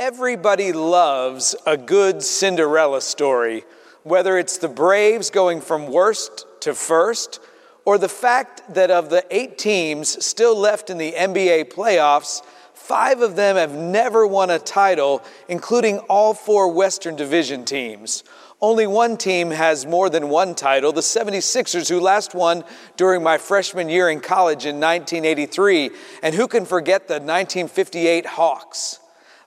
Everybody loves a good Cinderella story, whether it's the Braves going from worst to first, or the fact that of the eight teams still left in the NBA playoffs, five of them have never won a title, including all four Western Division teams. Only one team has more than one title, the 76ers, who last won during my freshman year in college in 1983. And who can forget the 1958 Hawks?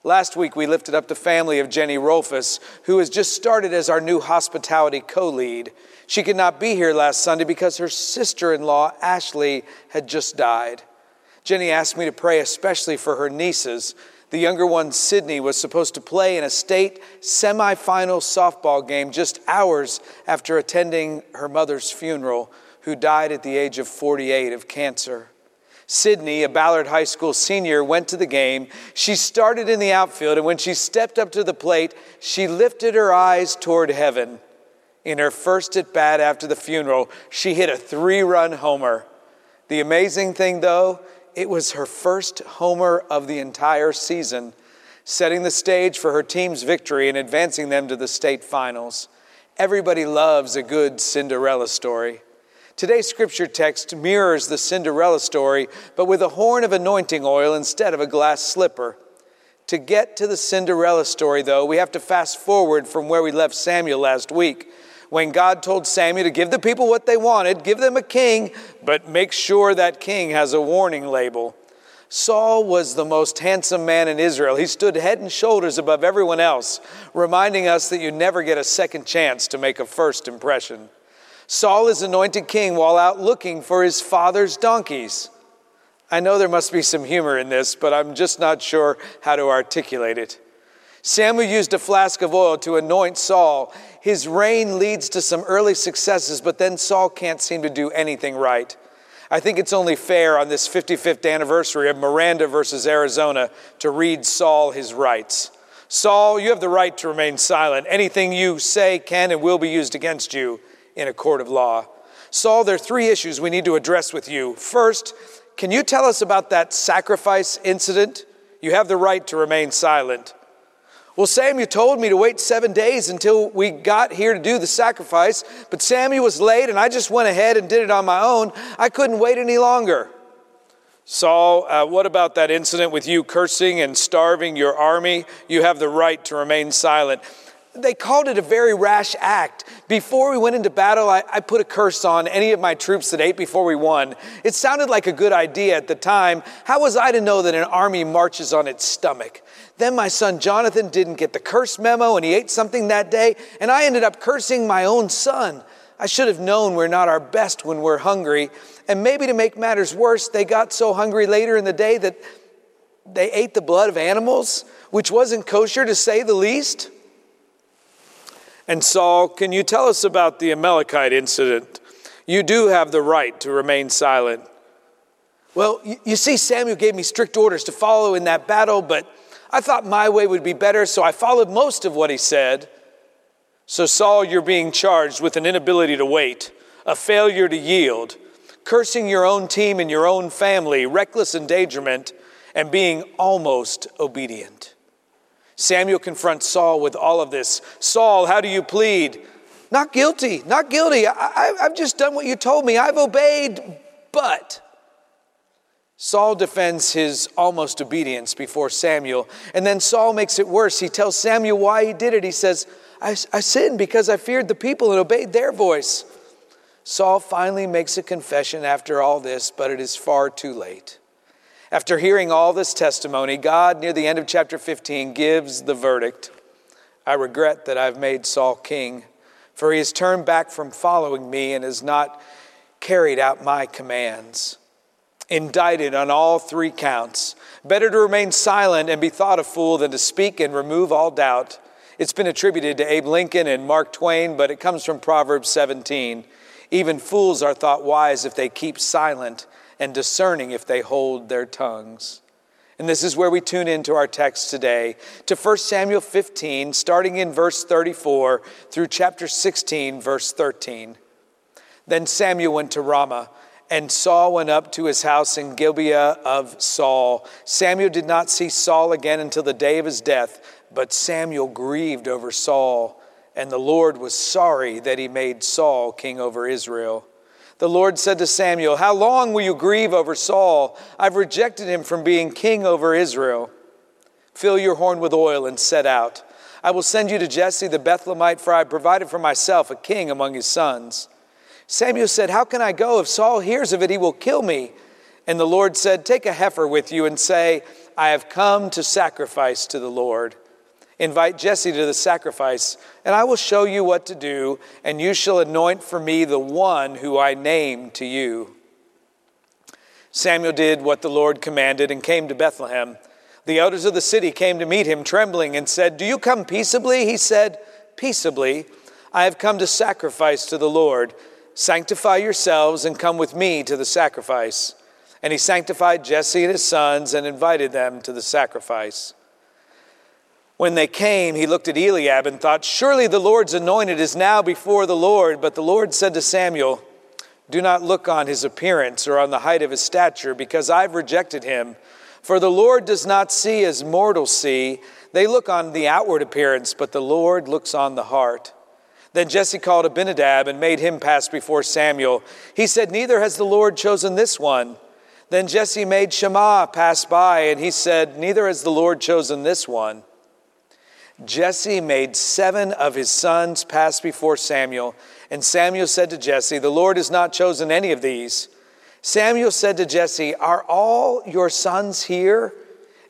Last week, we lifted up the family of Jenny Rolfus, who has just started as our new hospitality co lead. She could not be here last Sunday because her sister in law, Ashley, had just died. Jenny asked me to pray especially for her nieces. The younger one, Sydney, was supposed to play in a state semifinal softball game just hours after attending her mother's funeral, who died at the age of 48 of cancer. Sydney, a Ballard High School senior, went to the game. She started in the outfield, and when she stepped up to the plate, she lifted her eyes toward heaven. In her first at bat after the funeral, she hit a three run homer. The amazing thing, though, it was her first homer of the entire season, setting the stage for her team's victory and advancing them to the state finals. Everybody loves a good Cinderella story. Today's scripture text mirrors the Cinderella story, but with a horn of anointing oil instead of a glass slipper. To get to the Cinderella story, though, we have to fast forward from where we left Samuel last week, when God told Samuel to give the people what they wanted, give them a king, but make sure that king has a warning label. Saul was the most handsome man in Israel. He stood head and shoulders above everyone else, reminding us that you never get a second chance to make a first impression. Saul is anointed king while out looking for his father's donkeys. I know there must be some humor in this, but I'm just not sure how to articulate it. Samuel used a flask of oil to anoint Saul. His reign leads to some early successes, but then Saul can't seem to do anything right. I think it's only fair on this 55th anniversary of Miranda versus Arizona to read Saul his rights. Saul, you have the right to remain silent. Anything you say can and will be used against you in a court of law. Saul, there are three issues we need to address with you. First, can you tell us about that sacrifice incident? You have the right to remain silent. Well, Samuel told me to wait seven days until we got here to do the sacrifice, but Samuel was late and I just went ahead and did it on my own. I couldn't wait any longer. Saul, uh, what about that incident with you cursing and starving your army? You have the right to remain silent they called it a very rash act. Before we went into battle, I, I, put a curse on any of my troops that ate before we won. It sounded like a good idea at the time. How was I to know that an army marches on its stomach? Then my son Jonathan didn't get the curse memo and he ate something that day, and I ended up cursing my own son. I should have known we're not our best when we're hungry. And maybe to make matters worse, they got so hungry later in the day that they ate the blood of animals, which wasn't kosher to say the least. And Saul, can you tell us about the Amalekite incident? You do have the right to remain silent. Well, you see, Samuel gave me strict orders to follow in that battle, but I thought my way would be better, so I followed most of what he said. So, Saul, you're being charged with an inability to wait, a failure to yield, cursing your own team and your own family, reckless endangerment, and being almost obedient. Samuel confronts Saul with all of this. Saul, how do you plead? Not guilty, not guilty. I, have just done what you told me. I've obeyed, but. Saul defends his almost obedience before Samuel. And then Saul makes it worse. He tells Samuel why he did it. He says, I, I sinned because I feared the people and obeyed their voice. Saul finally makes a confession after all this, but it is far too late. After hearing all this testimony, God, near the end of chapter 15, gives the verdict I regret that I've made Saul king, for he has turned back from following me and has not carried out my commands. Indicted on all three counts. Better to remain silent and be thought a fool than to speak and remove all doubt. It's been attributed to Abe Lincoln and Mark Twain, but it comes from Proverbs 17. Even fools are thought wise if they keep silent and discerning if they hold their tongues. And this is where we tune into our text today to 1 Samuel 15, starting in verse 34 through chapter 16, verse 13. Then Samuel went to Ramah, and Saul went up to his house in Gibeah of Saul. Samuel did not see Saul again until the day of his death, but Samuel grieved over Saul, and the Lord was sorry that he made Saul king over Israel. The Lord said to Samuel, How long will you grieve over Saul? I've rejected him from being king over Israel. Fill your horn with oil and set out. I will send you to Jesse the Bethlehemite, for I provided for myself a king among his sons. Samuel said, How can I go? If Saul hears of it, he will kill me. And the Lord said, Take a heifer with you and say, I have come to sacrifice to the Lord. Invite Jesse to the sacrifice, and I will show you what to do, and you shall anoint for me the one who I name to you. Samuel did what the Lord commanded and came to Bethlehem. The elders of the city came to meet him, trembling, and said, Do you come peaceably? He said, Peaceably. I have come to sacrifice to the Lord. Sanctify yourselves and come with me to the sacrifice. And he sanctified Jesse and his sons and invited them to the sacrifice. When they came, he looked at Eliab and thought, Surely the Lord's anointed is now before the Lord. But the Lord said to Samuel, Do not look on his appearance or on the height of his stature, because I've rejected him. For the Lord does not see as mortals see. They look on the outward appearance, but the Lord looks on the heart. Then Jesse called Abinadab and made him pass before Samuel. He said, Neither has the Lord chosen this one. Then Jesse made Shammah pass by, and he said, Neither has the Lord chosen this one. Jesse made seven of his sons pass before Samuel, and Samuel said to Jesse, The Lord has not chosen any of these. Samuel said to Jesse, Are all your sons here?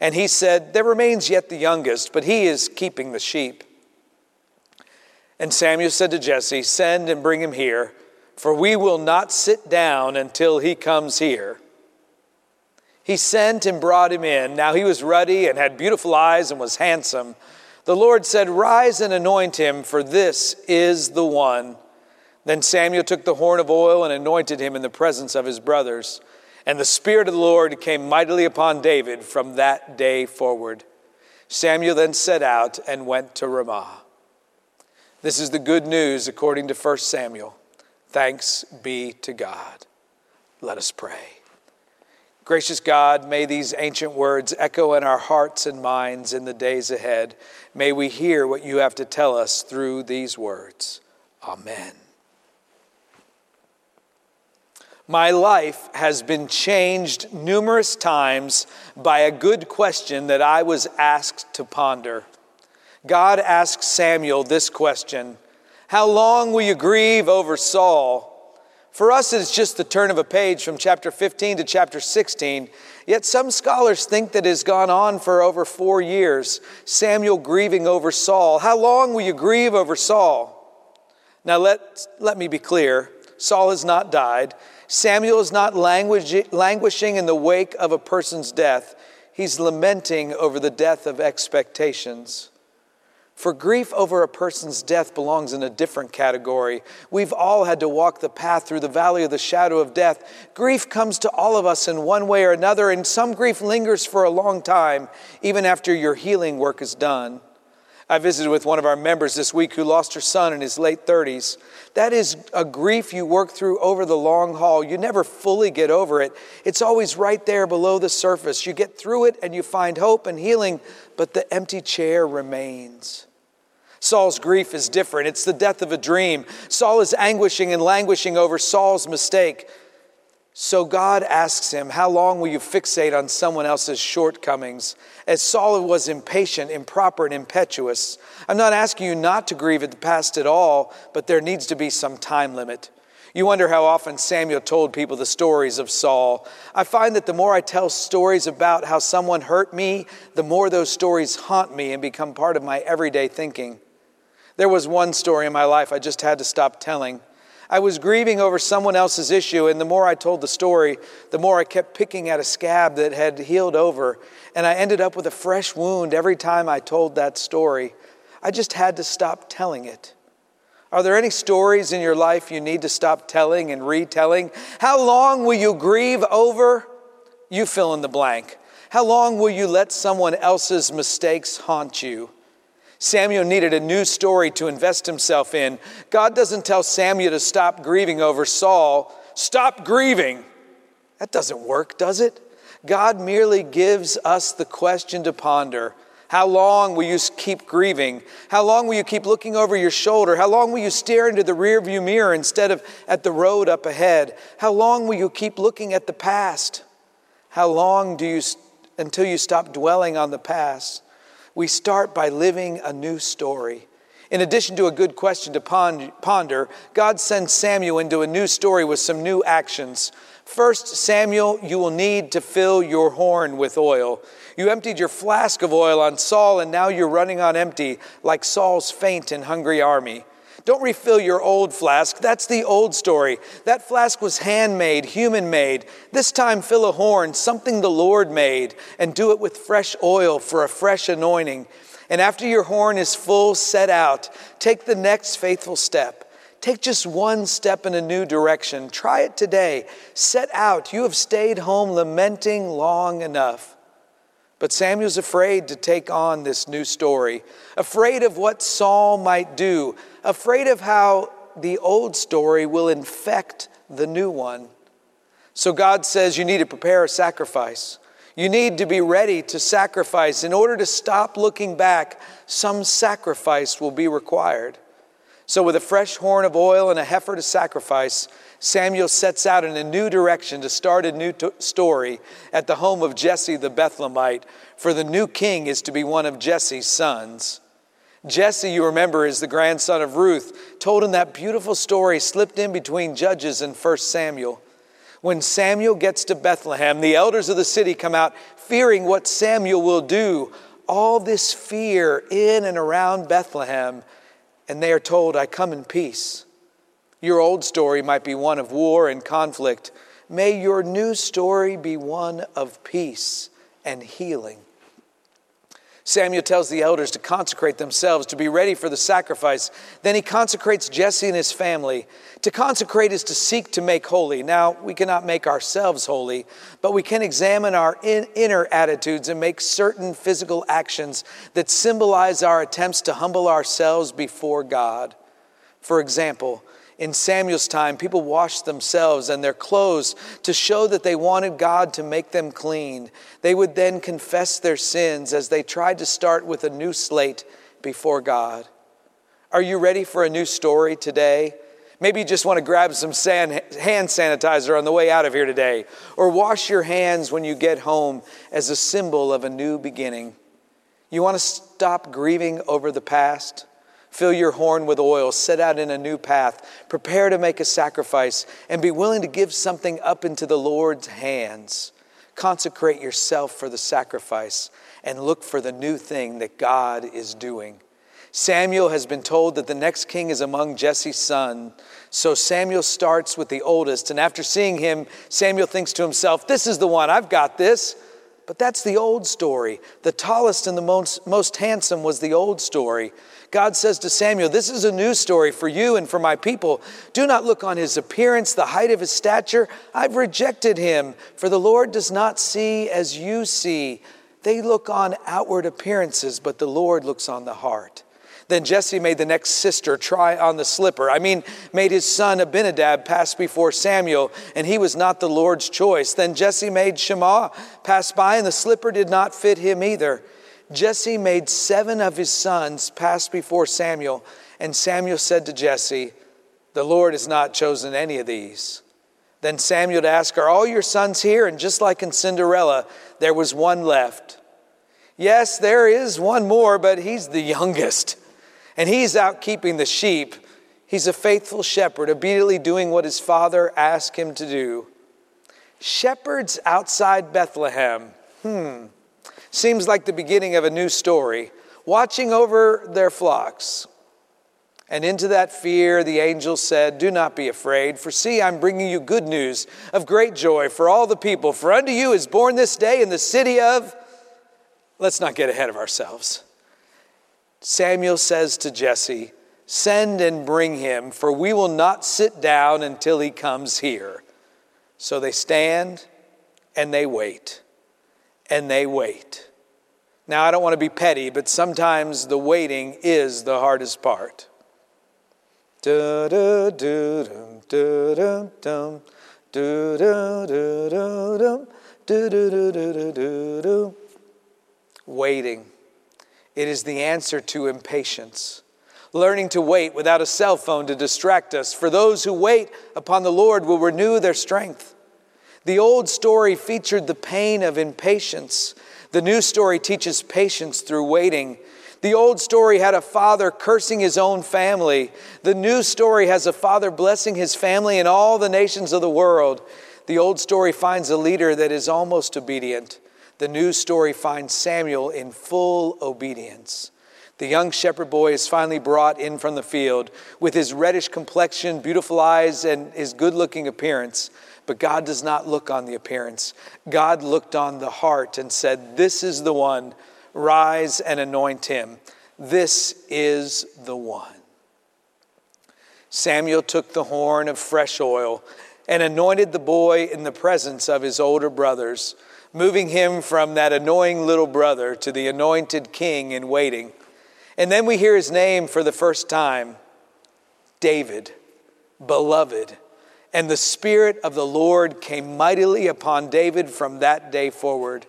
And he said, There remains yet the youngest, but he is keeping the sheep. And Samuel said to Jesse, Send and bring him here, for we will not sit down until he comes here. He sent and brought him in. Now he was ruddy and had beautiful eyes and was handsome. The Lord said, Rise and anoint him, for this is the one. Then Samuel took the horn of oil and anointed him in the presence of his brothers. And the Spirit of the Lord came mightily upon David from that day forward. Samuel then set out and went to Ramah. This is the good news according to 1 Samuel. Thanks be to God. Let us pray. Gracious God, may these ancient words echo in our hearts and minds in the days ahead. May we hear what you have to tell us through these words. Amen. My life has been changed numerous times by a good question that I was asked to ponder. God asked Samuel this question How long will you grieve over Saul? For us, it's just the turn of a page from chapter 15 to chapter 16. Yet some scholars think that it has gone on for over four years. Samuel grieving over Saul. How long will you grieve over Saul? Now, let, let me be clear Saul has not died. Samuel is not languishing in the wake of a person's death, he's lamenting over the death of expectations. For grief over a person's death belongs in a different category. We've all had to walk the path through the valley of the shadow of death. Grief comes to all of us in one way or another, and some grief lingers for a long time, even after your healing work is done. I visited with one of our members this week who lost her son in his late 30s. That is a grief you work through over the long haul. You never fully get over it. It's always right there below the surface. You get through it and you find hope and healing, but the empty chair remains. Saul's grief is different. It's the death of a dream. Saul is anguishing and languishing over Saul's mistake. So God asks him, How long will you fixate on someone else's shortcomings? As Saul was impatient, improper, and impetuous. I'm not asking you not to grieve at the past at all, but there needs to be some time limit. You wonder how often Samuel told people the stories of Saul. I find that the more I tell stories about how someone hurt me, the more those stories haunt me and become part of my everyday thinking. There was one story in my life I just had to stop telling. I was grieving over someone else's issue, and the more I told the story, the more I kept picking at a scab that had healed over, and I ended up with a fresh wound every time I told that story. I just had to stop telling it. Are there any stories in your life you need to stop telling and retelling? How long will you grieve over? You fill in the blank. How long will you let someone else's mistakes haunt you? Samuel needed a new story to invest himself in. God doesn't tell Samuel to stop grieving over Saul. Stop grieving. That doesn't work, does it? God merely gives us the question to ponder. How long will you keep grieving? How long will you keep looking over your shoulder? How long will you stare into the rearview mirror instead of at the road up ahead? How long will you keep looking at the past? How long do you until you stop dwelling on the past? We start by living a new story. In addition to a good question to ponder, God sends Samuel into a new story with some new actions. First, Samuel, you will need to fill your horn with oil. You emptied your flask of oil on Saul, and now you're running on empty, like Saul's faint and hungry army. Don't refill your old flask. That's the old story. That flask was handmade, human made. This time, fill a horn, something the Lord made, and do it with fresh oil for a fresh anointing. And after your horn is full, set out. Take the next faithful step. Take just one step in a new direction. Try it today. Set out. You have stayed home lamenting long enough. But Samuel's afraid to take on this new story, afraid of what Saul might do, afraid of how the old story will infect the new one. So God says you need to prepare a sacrifice. You need to be ready to sacrifice. In order to stop looking back, some sacrifice will be required. So, with a fresh horn of oil and a heifer to sacrifice, Samuel sets out in a new direction to start a new story at the home of Jesse the Bethlehemite, for the new king is to be one of Jesse's sons. Jesse, you remember, is the grandson of Ruth, told in that beautiful story slipped in between Judges and 1 Samuel. When Samuel gets to Bethlehem, the elders of the city come out fearing what Samuel will do. All this fear in and around Bethlehem, and they are told, I come in peace. Your old story might be one of war and conflict. May your new story be one of peace and healing. Samuel tells the elders to consecrate themselves, to be ready for the sacrifice. Then he consecrates Jesse and his family. To consecrate is to seek to make holy. Now, we cannot make ourselves holy, but we can examine our in, inner attitudes and make certain physical actions that symbolize our attempts to humble ourselves before God. For example, in Samuel's time, people washed themselves and their clothes to show that they wanted God to make them clean. They would then confess their sins as they tried to start with a new slate before God. Are you ready for a new story today? Maybe you just want to grab some hand sanitizer on the way out of here today, or wash your hands when you get home as a symbol of a new beginning. You want to stop grieving over the past? Fill your horn with oil, set out in a new path, prepare to make a sacrifice, and be willing to give something up into the Lord's hands. Consecrate yourself for the sacrifice and look for the new thing that God is doing. Samuel has been told that the next king is among Jesse's son. So Samuel starts with the oldest, and after seeing him, Samuel thinks to himself, This is the one, I've got this. But that's the old story. The tallest and the most, most handsome was the old story. God says to Samuel, This is a new story for you and for my people. Do not look on his appearance, the height of his stature. I've rejected him, for the Lord does not see as you see. They look on outward appearances, but the Lord looks on the heart. Then Jesse made the next sister try on the slipper. I mean, made his son Abinadab pass before Samuel, and he was not the Lord's choice. Then Jesse made Shema pass by, and the slipper did not fit him either. Jesse made seven of his sons pass before Samuel, and Samuel said to Jesse, The Lord has not chosen any of these. Then Samuel asked, Are all your sons here? And just like in Cinderella, there was one left. Yes, there is one more, but he's the youngest. And he's out keeping the sheep. He's a faithful shepherd, obediently doing what his father asked him to do. Shepherds outside Bethlehem. Hmm. Seems like the beginning of a new story, watching over their flocks. And into that fear, the angel said, Do not be afraid, for see, I'm bringing you good news of great joy for all the people. For unto you is born this day in the city of. Let's not get ahead of ourselves. Samuel says to Jesse, Send and bring him, for we will not sit down until he comes here. So they stand and they wait and they wait. Now, I don't want to be petty, but sometimes the waiting is the hardest part. Waiting. It is the answer to impatience. Learning to wait without a cell phone to distract us. For those who wait upon the Lord will renew their strength. The old story featured the pain of impatience. The new story teaches patience through waiting. The old story had a father cursing his own family. The new story has a father blessing his family and all the nations of the world. The old story finds a leader that is almost obedient. The new story finds Samuel in full obedience. The young shepherd boy is finally brought in from the field with his reddish complexion, beautiful eyes, and his good looking appearance. But God does not look on the appearance. God looked on the heart and said, This is the one, rise and anoint him. This is the one. Samuel took the horn of fresh oil and anointed the boy in the presence of his older brothers, moving him from that annoying little brother to the anointed king in waiting. And then we hear his name for the first time David, beloved. And the Spirit of the Lord came mightily upon David from that day forward.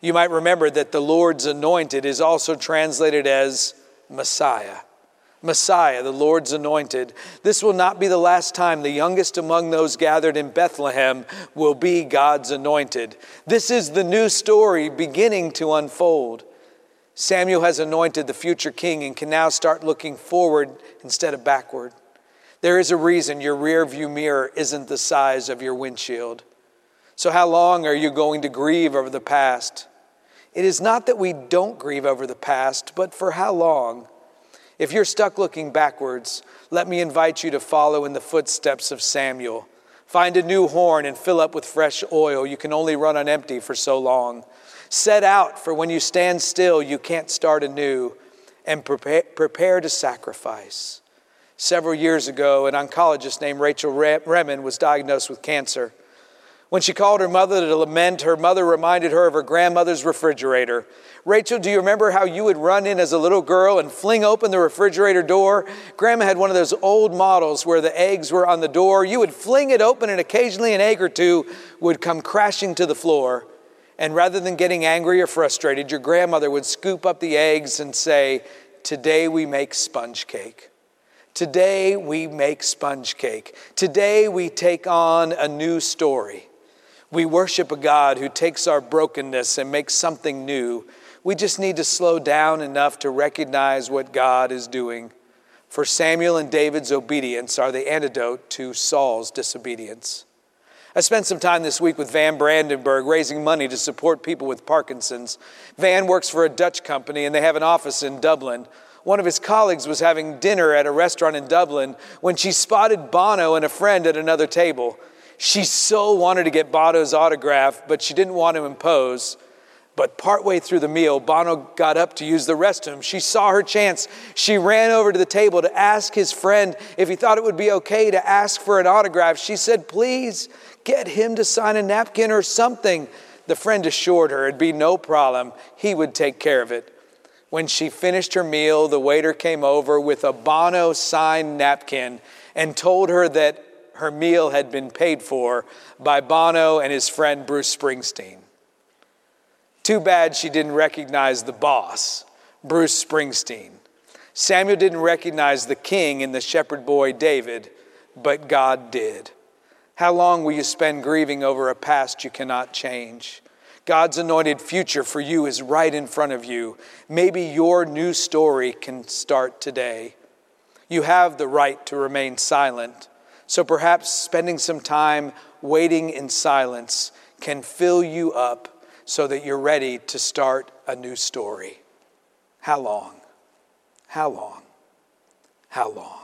You might remember that the Lord's anointed is also translated as Messiah. Messiah, the Lord's anointed. This will not be the last time the youngest among those gathered in Bethlehem will be God's anointed. This is the new story beginning to unfold. Samuel has anointed the future king and can now start looking forward instead of backward. There is a reason your rear view mirror isn't the size of your windshield. So, how long are you going to grieve over the past? It is not that we don't grieve over the past, but for how long? If you're stuck looking backwards, let me invite you to follow in the footsteps of Samuel. Find a new horn and fill up with fresh oil. You can only run on empty for so long. Set out for when you stand still, you can't start anew, and prepare, prepare to sacrifice. Several years ago, an oncologist named Rachel Remen was diagnosed with cancer. When she called her mother to lament, her mother reminded her of her grandmother's refrigerator. Rachel, do you remember how you would run in as a little girl and fling open the refrigerator door? Grandma had one of those old models where the eggs were on the door. You would fling it open, and occasionally an egg or two would come crashing to the floor. And rather than getting angry or frustrated, your grandmother would scoop up the eggs and say, Today we make sponge cake. Today we make sponge cake. Today we take on a new story. We worship a God who takes our brokenness and makes something new. We just need to slow down enough to recognize what God is doing. For Samuel and David's obedience are the antidote to Saul's disobedience. I spent some time this week with Van Brandenburg raising money to support people with Parkinson's. Van works for a Dutch company and they have an office in Dublin. One of his colleagues was having dinner at a restaurant in Dublin when she spotted Bono and a friend at another table. She so wanted to get Bono's autograph, but she didn't want to impose. But partway through the meal, Bono got up to use the restroom. She saw her chance. She ran over to the table to ask his friend if he thought it would be okay to ask for an autograph. She said, Please get him to sign a napkin or something. The friend assured her it'd be no problem. He would take care of it. When she finished her meal, the waiter came over with a Bono signed napkin and told her that her meal had been paid for by Bono and his friend Bruce Springsteen. Too bad she didn't recognize the boss, Bruce Springsteen. Samuel didn't recognize the king in the shepherd boy David, but God did. How long will you spend grieving over a past you cannot change? God's anointed future for you is right in front of you. Maybe your new story can start today. You have the right to remain silent so perhaps spending some time waiting in silence can fill you up so that you're ready to start a new story. How long? How long? How long?